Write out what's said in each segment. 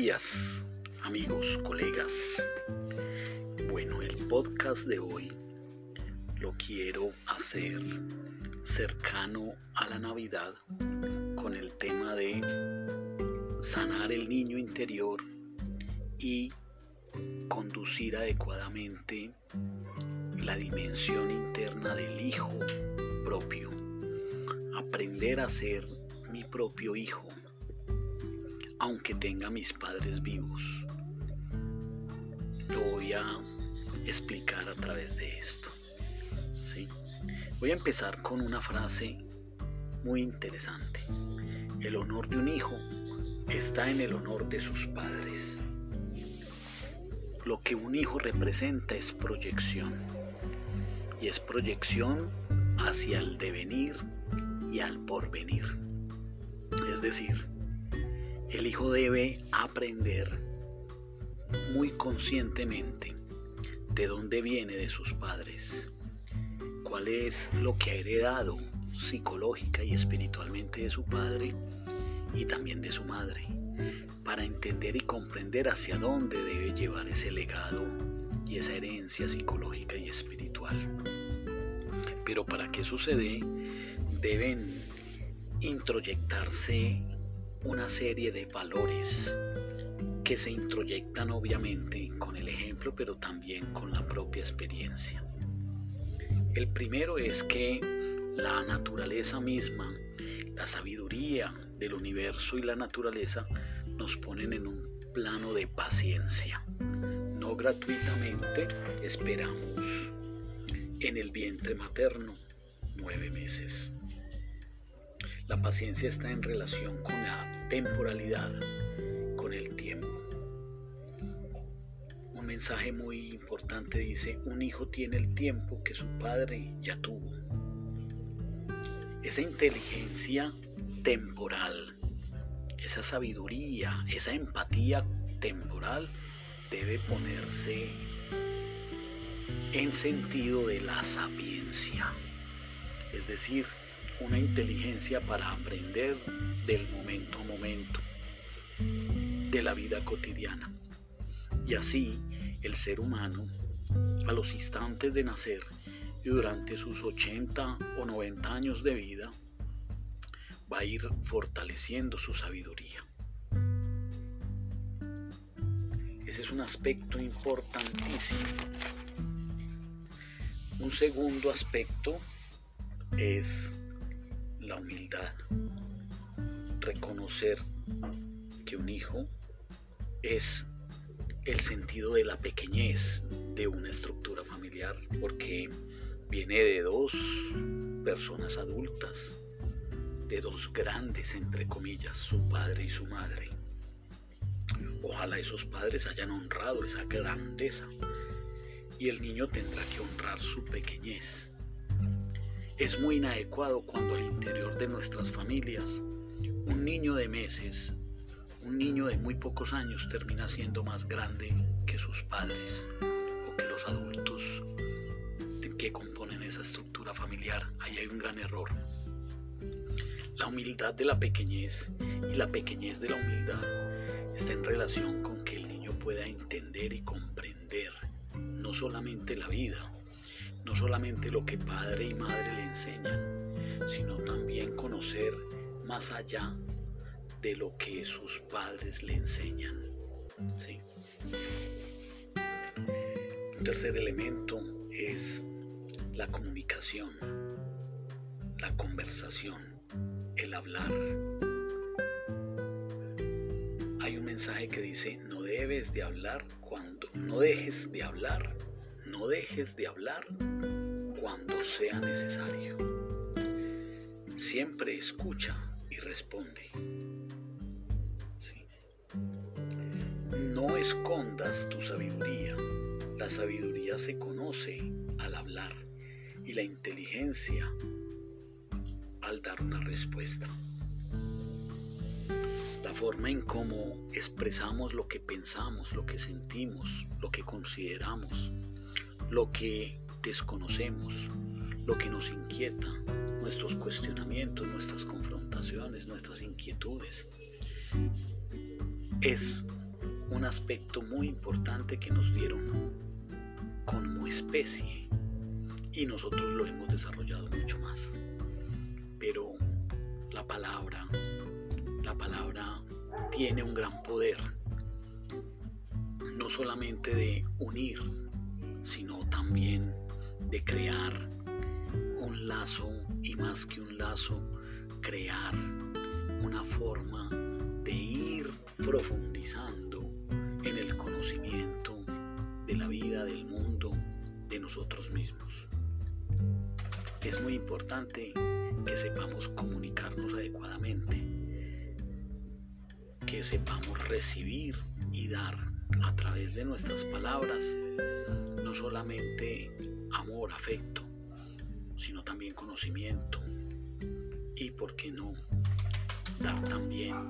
días, amigos, colegas. Bueno, el podcast de hoy lo quiero hacer cercano a la Navidad con el tema de sanar el niño interior y conducir adecuadamente la dimensión interna del hijo propio. Aprender a ser mi propio hijo aunque tenga mis padres vivos. Lo voy a explicar a través de esto. ¿sí? Voy a empezar con una frase muy interesante. El honor de un hijo está en el honor de sus padres. Lo que un hijo representa es proyección. Y es proyección hacia el devenir y al porvenir. Es decir, el hijo debe aprender muy conscientemente de dónde viene de sus padres, cuál es lo que ha heredado psicológica y espiritualmente de su padre y también de su madre, para entender y comprender hacia dónde debe llevar ese legado y esa herencia psicológica y espiritual. Pero para que sucede, deben introyectarse una serie de valores que se introyectan obviamente con el ejemplo, pero también con la propia experiencia. El primero es que la naturaleza misma, la sabiduría del universo y la naturaleza nos ponen en un plano de paciencia. No gratuitamente esperamos en el vientre materno nueve meses. La paciencia está en relación con la temporalidad, con el tiempo. Un mensaje muy importante dice, un hijo tiene el tiempo que su padre ya tuvo. Esa inteligencia temporal, esa sabiduría, esa empatía temporal debe ponerse en sentido de la sapiencia. Es decir, una inteligencia para aprender del momento a momento de la vida cotidiana. Y así el ser humano, a los instantes de nacer y durante sus 80 o 90 años de vida, va a ir fortaleciendo su sabiduría. Ese es un aspecto importantísimo. Un segundo aspecto es la humildad, reconocer que un hijo es el sentido de la pequeñez de una estructura familiar, porque viene de dos personas adultas, de dos grandes, entre comillas, su padre y su madre. Ojalá esos padres hayan honrado esa grandeza y el niño tendrá que honrar su pequeñez es muy inadecuado cuando al interior de nuestras familias un niño de meses, un niño de muy pocos años termina siendo más grande que sus padres o que los adultos que componen esa estructura familiar. Ahí hay un gran error. La humildad de la pequeñez y la pequeñez de la humildad está en relación con que el niño pueda entender y comprender no solamente la vida, no solamente lo que padre y madre le enseñan, sino también conocer más allá de lo que sus padres le enseñan. Un tercer elemento es la comunicación, la conversación, el hablar. Hay un mensaje que dice, no debes de hablar cuando, no dejes de hablar no dejes de hablar cuando sea necesario. Siempre escucha y responde. No escondas tu sabiduría. La sabiduría se conoce al hablar y la inteligencia al dar una respuesta. La forma en cómo expresamos lo que pensamos, lo que sentimos, lo que consideramos, lo que desconocemos, lo que nos inquieta, nuestros cuestionamientos, nuestras confrontaciones, nuestras inquietudes. Es un aspecto muy importante que nos dieron como especie y nosotros lo hemos desarrollado mucho más. Pero la palabra, la palabra tiene un gran poder, no solamente de unir, sino también de crear un lazo y más que un lazo, crear una forma de ir profundizando en el conocimiento de la vida, del mundo, de nosotros mismos. Es muy importante que sepamos comunicarnos adecuadamente, que sepamos recibir y dar a través de nuestras palabras no solamente amor, afecto, sino también conocimiento y, por qué no, dar también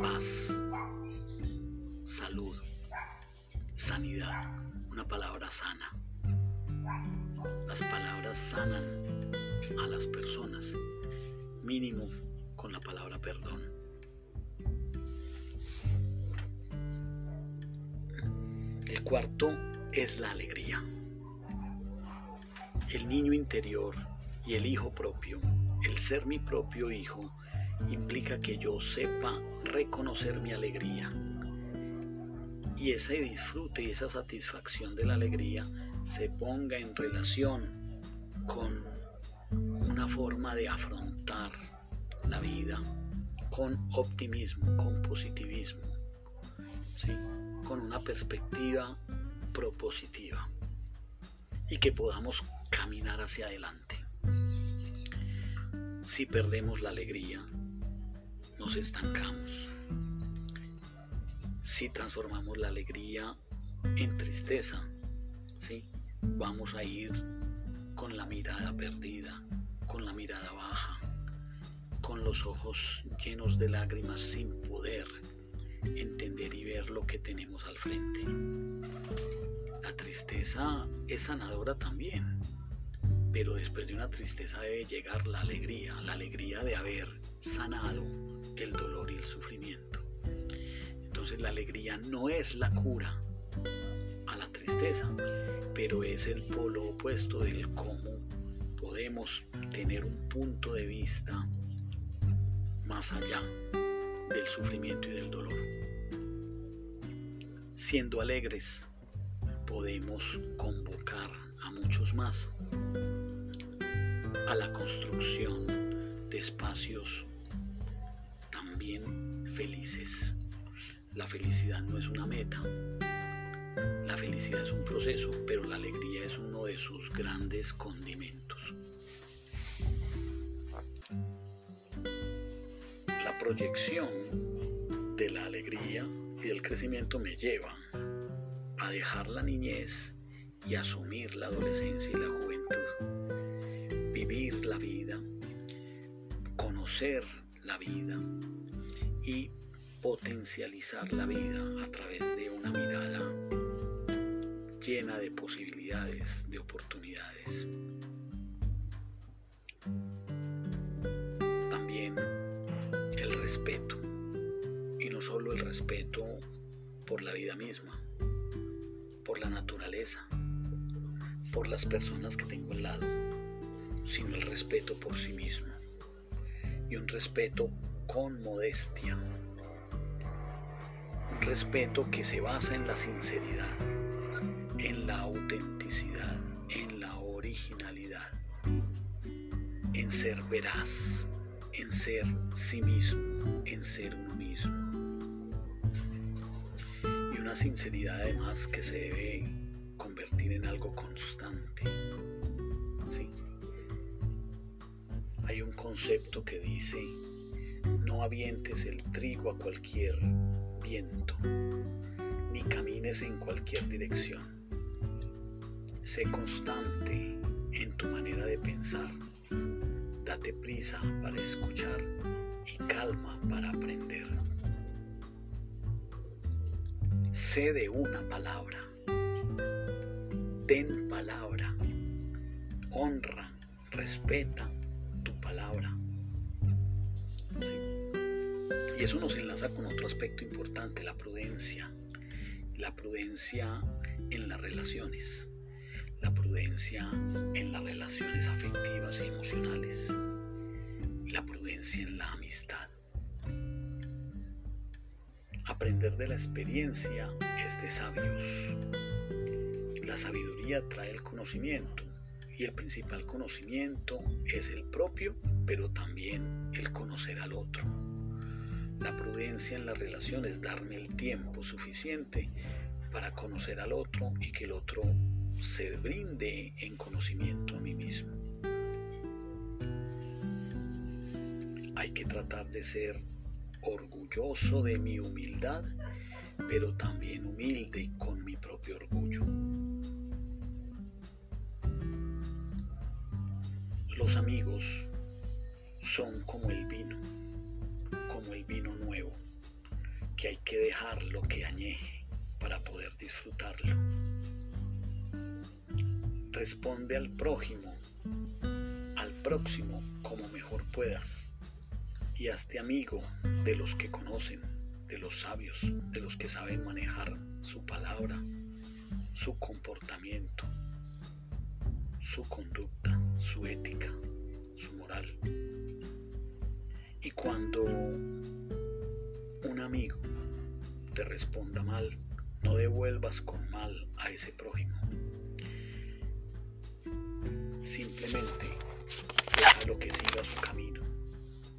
paz, salud, sanidad, una palabra sana. Las palabras sanan a las personas, mínimo con la palabra perdón. El cuarto es la alegría. El niño interior y el hijo propio, el ser mi propio hijo, implica que yo sepa reconocer mi alegría. Y ese disfrute y esa satisfacción de la alegría se ponga en relación con una forma de afrontar la vida con optimismo, con positivismo, con una perspectiva propositiva y que podamos caminar hacia adelante. Si perdemos la alegría, nos estancamos. Si transformamos la alegría en tristeza, ¿sí? vamos a ir con la mirada perdida, con la mirada baja, con los ojos llenos de lágrimas sin poder entender y ver lo que tenemos al frente. La tristeza es sanadora también, pero después de una tristeza debe llegar la alegría, la alegría de haber sanado el dolor y el sufrimiento. Entonces la alegría no es la cura a la tristeza, pero es el polo opuesto del cómo podemos tener un punto de vista más allá del sufrimiento y del dolor. Siendo alegres, podemos convocar a muchos más a la construcción de espacios también felices. La felicidad no es una meta, la felicidad es un proceso, pero la alegría es uno de sus grandes condimentos. Proyección de la alegría y del crecimiento me lleva a dejar la niñez y asumir la adolescencia y la juventud. Vivir la vida, conocer la vida y potencializar la vida a través de una mirada llena de posibilidades, de oportunidades. Respeto, y no solo el respeto por la vida misma, por la naturaleza, por las personas que tengo al lado, sino el respeto por sí mismo y un respeto con modestia, un respeto que se basa en la sinceridad, en la autenticidad, en la originalidad, en ser veraz, ser sí mismo, en ser uno mismo. Y una sinceridad además que se debe convertir en algo constante. Hay un concepto que dice, no avientes el trigo a cualquier viento, ni camines en cualquier dirección Sé constante en tu manera de pensar. Date prisa para escuchar y calma para aprender. Sé de una palabra. Ten palabra. Honra, respeta tu palabra. Y eso nos enlaza con otro aspecto importante, la prudencia. La prudencia en las relaciones. La prudencia en las relaciones afectivas y emocionales. La prudencia en la amistad. Aprender de la experiencia es de sabios. La sabiduría trae el conocimiento y el principal conocimiento es el propio, pero también el conocer al otro. La prudencia en la relación es darme el tiempo suficiente para conocer al otro y que el otro se brinde en conocimiento a mí mismo. Hay que tratar de ser orgulloso de mi humildad, pero también humilde con mi propio orgullo. Los amigos son como el vino como el vino nuevo, que hay que dejarlo que añeje para poder disfrutarlo. Responde al prójimo, al próximo como mejor puedas y hazte amigo de los que conocen, de los sabios, de los que saben manejar su palabra, su comportamiento, su conducta, su ética, su moral. Y cuando un amigo te responda mal, no devuelvas con mal a ese prójimo. Simplemente déjalo que siga su camino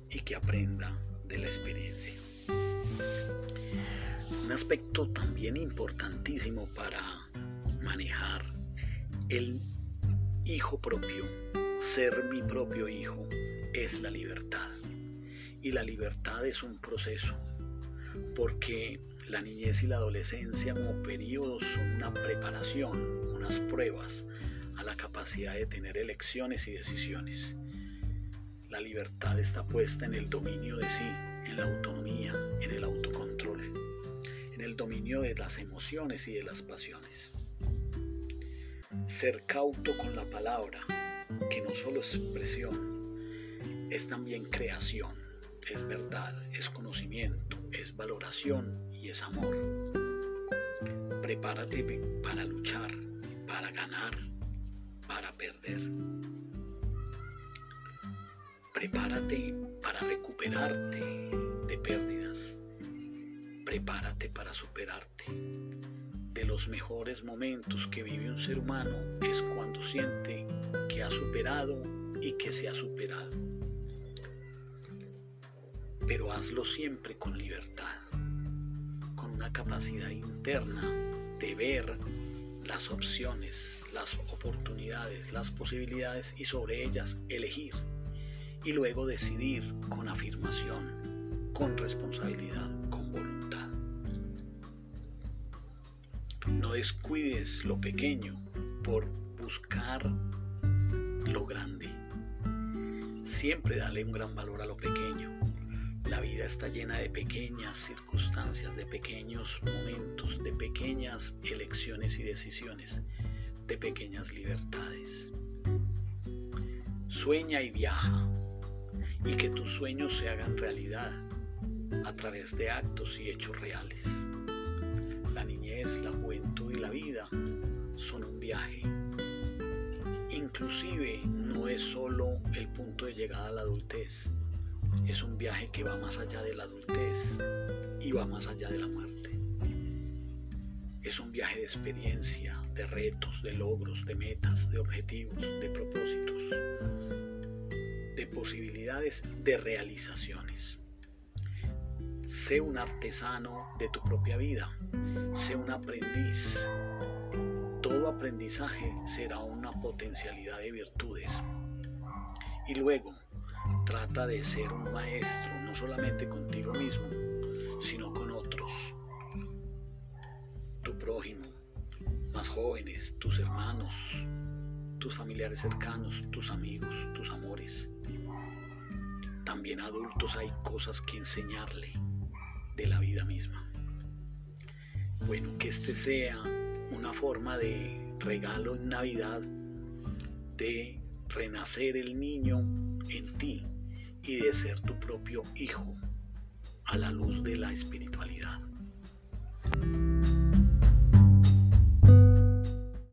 y que aprenda de la experiencia. Un aspecto también importantísimo para manejar el hijo propio, ser mi propio hijo, es la libertad y la libertad es un proceso, porque la niñez y la adolescencia como periodos son una preparación, unas pruebas capacidad de tener elecciones y decisiones. La libertad está puesta en el dominio de sí, en la autonomía, en el autocontrol, en el dominio de las emociones y de las pasiones. Ser cauto con la palabra, que no solo es expresión, es también creación es verdad, es conocimiento, es valoración y es amor. Prepárate para luchar, Prepárate para recuperarte de pérdidas. Prepárate para superarte. De los mejores momentos que vive un ser humano es cuando siente que ha superado y que se ha superado pero hazlo siempre con libertad, con una capacidad interna de ver las opciones, las oportunidades, las posibilidades y sobre ellas elegir y luego decidir con afirmación, con responsabilidad, con voluntad. No descuides lo pequeño por buscar lo grande. Siempre dale un gran valor a lo pequeño la vida está llena de pequeñas circunstancias, de pequeños momentos, de pequeñas elecciones y decisiones, de pequeñas libertades. Sueña y viaja y que tus sueños se hagan realidad a través de actos y hechos reales. La niñez, la juventud y la vida son un viaje. Inclusive no es solo el punto de llegada a la adultez, es un viaje que va más allá de la adultez y va más allá de la muerte. Es un viaje de experiencia, de retos, de logros, de metas, de objetivos, de propósitos, de posibilidades, de realizaciones. Sé un artesano de tu propia vida, sé un aprendiz. Todo aprendizaje será una potencialidad de virtudes. Y luego, Trata de ser un maestro, no solamente contigo mismo, sino con jóvenes, tus hermanos, tus familiares cercanos, tus amigos, tus amores. También adultos hay cosas que enseñarle de la vida misma. Bueno, que este sea una forma de regalo en Navidad de renacer el niño en ti y de ser tu propio hijo a la luz de la espiritualidad.